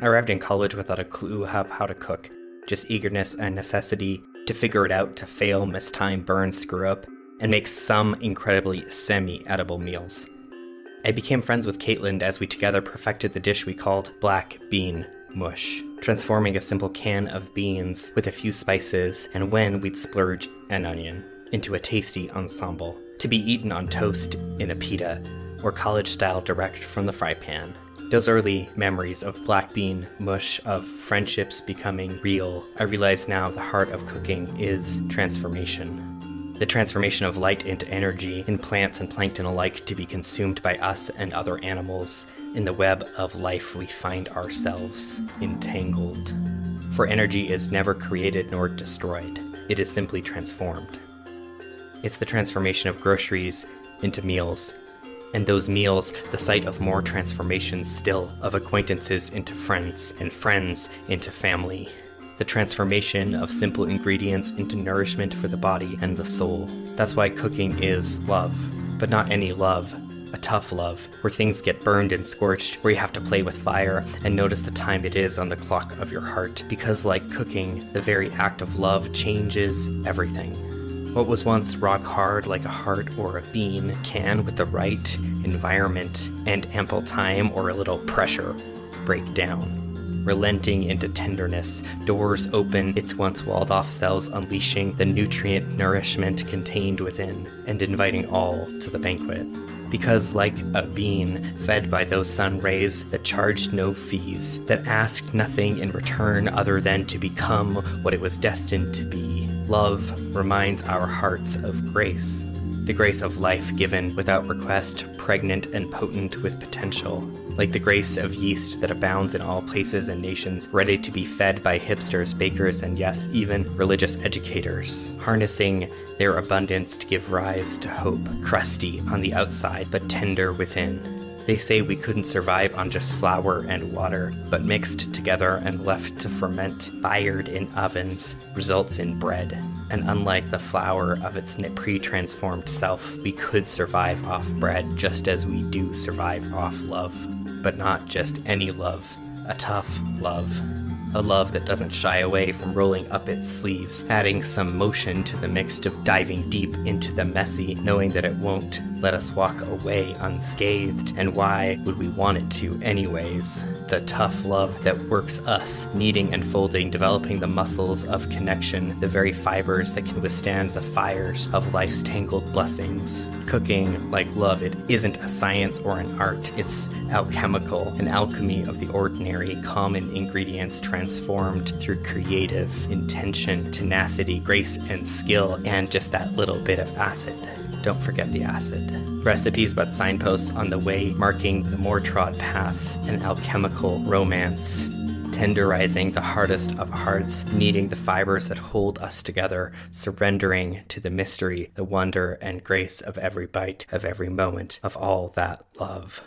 I arrived in college without a clue of how to cook, just eagerness and necessity to figure it out, to fail, miss time, burn, screw up, and make some incredibly semi edible meals. I became friends with Caitlin as we together perfected the dish we called black bean mush, transforming a simple can of beans with a few spices and when we'd splurge an onion into a tasty ensemble to be eaten on toast in a pita or college style direct from the fry pan. Those early memories of black bean mush, of friendships becoming real, I realize now the heart of cooking is transformation. The transformation of light into energy in plants and plankton alike to be consumed by us and other animals in the web of life we find ourselves entangled. For energy is never created nor destroyed, it is simply transformed. It's the transformation of groceries into meals, and those meals the site of more transformations still, of acquaintances into friends, and friends into family. The transformation of simple ingredients into nourishment for the body and the soul. That's why cooking is love, but not any love, a tough love, where things get burned and scorched, where you have to play with fire and notice the time it is on the clock of your heart. Because, like cooking, the very act of love changes everything. What was once rock hard like a heart or a bean can, with the right environment and ample time or a little pressure, break down. Relenting into tenderness, doors open its once walled off cells, unleashing the nutrient nourishment contained within, and inviting all to the banquet because, like a bean fed by those sun rays that charged no fees, that asked nothing in return other than to become what it was destined to be, love reminds our hearts of grace. The grace of life given without request, pregnant and potent with potential. Like the grace of yeast that abounds in all places and nations, ready to be fed by hipsters, bakers, and yes, even religious educators, harnessing their abundance to give rise to hope, crusty on the outside but tender within. They say we couldn't survive on just flour and water, but mixed together and left to ferment, fired in ovens, results in bread. And unlike the flour of its pre transformed self, we could survive off bread just as we do survive off love. But not just any love, a tough love a love that doesn't shy away from rolling up its sleeves, adding some motion to the mix of diving deep into the messy, knowing that it won't let us walk away unscathed, and why would we want it to anyways? The tough love that works us, kneading and folding, developing the muscles of connection, the very fibers that can withstand the fires of life's tangled blessings. Cooking, like love, it isn't a science or an art, it's alchemical, an alchemy of the ordinary, common ingredients transformed through creative intention, tenacity, grace, and skill, and just that little bit of acid. Don't forget the acid. Recipes but signposts on the way, marking the more trod paths, an alchemical romance tenderizing the hardest of hearts, kneading the fibers that hold us together, surrendering to the mystery, the wonder, and grace of every bite, of every moment, of all that love.